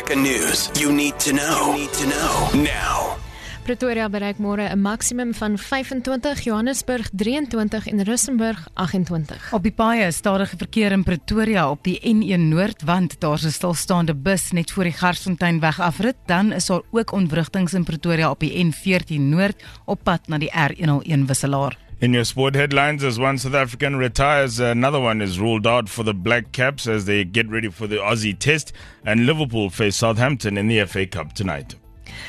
Check a news you need to know. You need to know now. Pretoria bereik môre 'n maksimum van 25, Johannesburg 23 en Rustenburg 28. Op die paaie stadige verkeer in Pretoria op die N1 Noord want daar's 'n stilstaande bus net voor die Garsfonteinweg afrit, dan is daar ook ontwrigtings in Pretoria op die N14 Noord op pad na die R101 wisselaar. In your sport headlines, as one South African retires, another one is ruled out for the Black Caps as they get ready for the Aussie Test, and Liverpool face Southampton in the FA Cup tonight.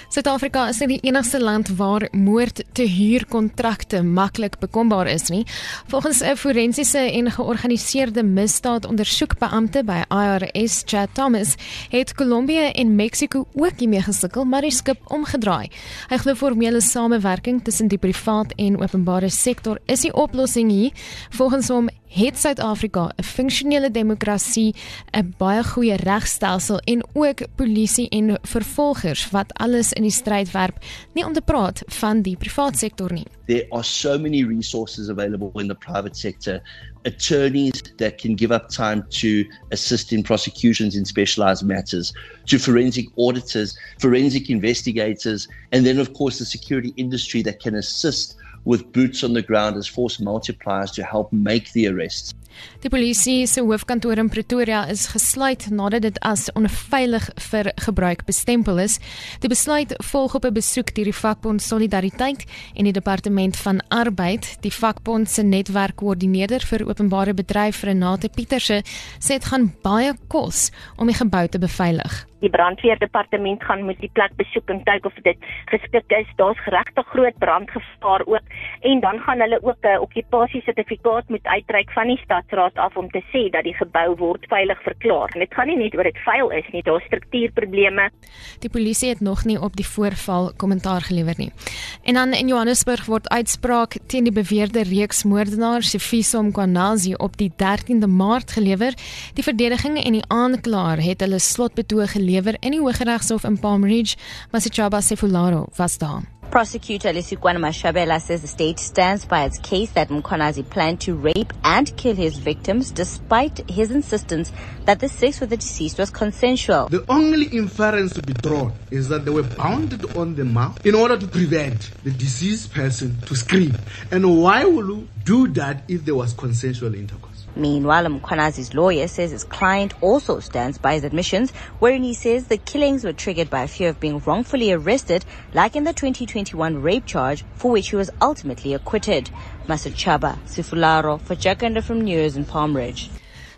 Suid-Afrika is nie die enigste land waar moord te huur kontrakte maklik bekombaar is nie. Volgens 'n forensiese en georganiseerde misdaadondersoekbeampte by IRS, Chad Thomas, het Kolumbie en Mexiko ook hiermee gesukkel, maar die skip omgedraai. Hy glo formele samewerking tussen die privaat en openbare sektor is die oplossing hier. Volgens hom het Suid-Afrika 'n funksionele demokrasie, 'n baie goeie regstelsel en ook polisie en vervolgers wat alles in die stryd werp, nie om te praat van die private sektor nie. There are so many resources available in the private sector. Attorneys that can give up time to assist in prosecutions in specialized matters, to forensic auditors, forensic investigators, and then, of course, the security industry that can assist with boots on the ground as force multipliers to help make the arrests. Die polisie se hoofkantoor in Pretoria is gesluit nadat dit as onveilig vir gebruik bestempel is. Die besluit volg op 'n besoek deur die vakbond Solidariteit en die departement van arbeid. Die vakbond se netwerkkoördineerder vir openbare bedryf Renate Pieterse sê dit gaan baie kos om die gebou te beveilig die brandweerdepartement gaan moet die plek besoek en kyk of dit geskik is. Daar's regtig groot brandgevaar ook en dan gaan hulle ook 'n okkupasiesertifikaat moet uitreik van die stadsraad af om te sê dat die gebou word veilig verklaar. En dit gaan nie net oor dit vuil is nie, daar's struktuurprobleme. Die polisie het nog nie op die voorval kommentaar gelewer nie. En dan in Johannesburg word uitspraak teen die beweerde reeks moordenaars Sifiso Mkwanazi op die 13de Maart gelewer. Die verdediging en die aanklaer het hulle slotbetoog gelewer gelewer in die Hooggeregshof in Palm Ridge, Masichaba Sefularo was daar. Prosecutor Lesikwana Mashabela says the state stands by its case that Mkonazi planned to rape and kill his victims despite his insistence that the sex with the deceased was consensual. The only inference to be drawn is that they were bounded on the mouth in order to prevent the deceased person to scream. And why would you do that if there was consensual intercourse? Meanwhile, Mkwanazi's lawyer says his client also stands by his admissions, wherein he says the killings were triggered by a fear of being wrongfully arrested, like in the 2021 rape charge, for which he was ultimately acquitted. Masachaba Sifularo for Jacaranda from News in Palm Ridge.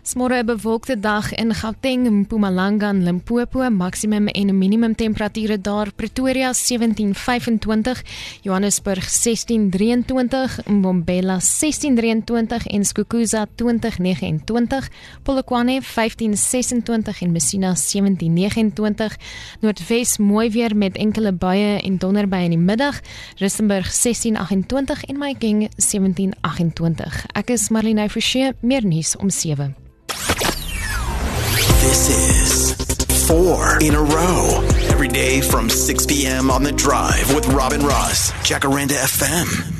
Smore 'n bewolkte dag in Gauteng, Mpumalanga en Limpopo, maksimum en minimum temperature daar Pretoria 17:25, Johannesburg 16:23, Mbombela 16:23 en Skukuza 20:29, Polokwane 15:26 en Messina 17:29, Noordwes mooi weer met enkele buie en donderbuie in die middag, Rustenburg 16:28 en Mahikeng 17:28. Ek is Marlene Forsie, meer nuus om 7. This is four in a row. Every day from 6 p.m. on the drive with Robin Ross, Jacaranda FM.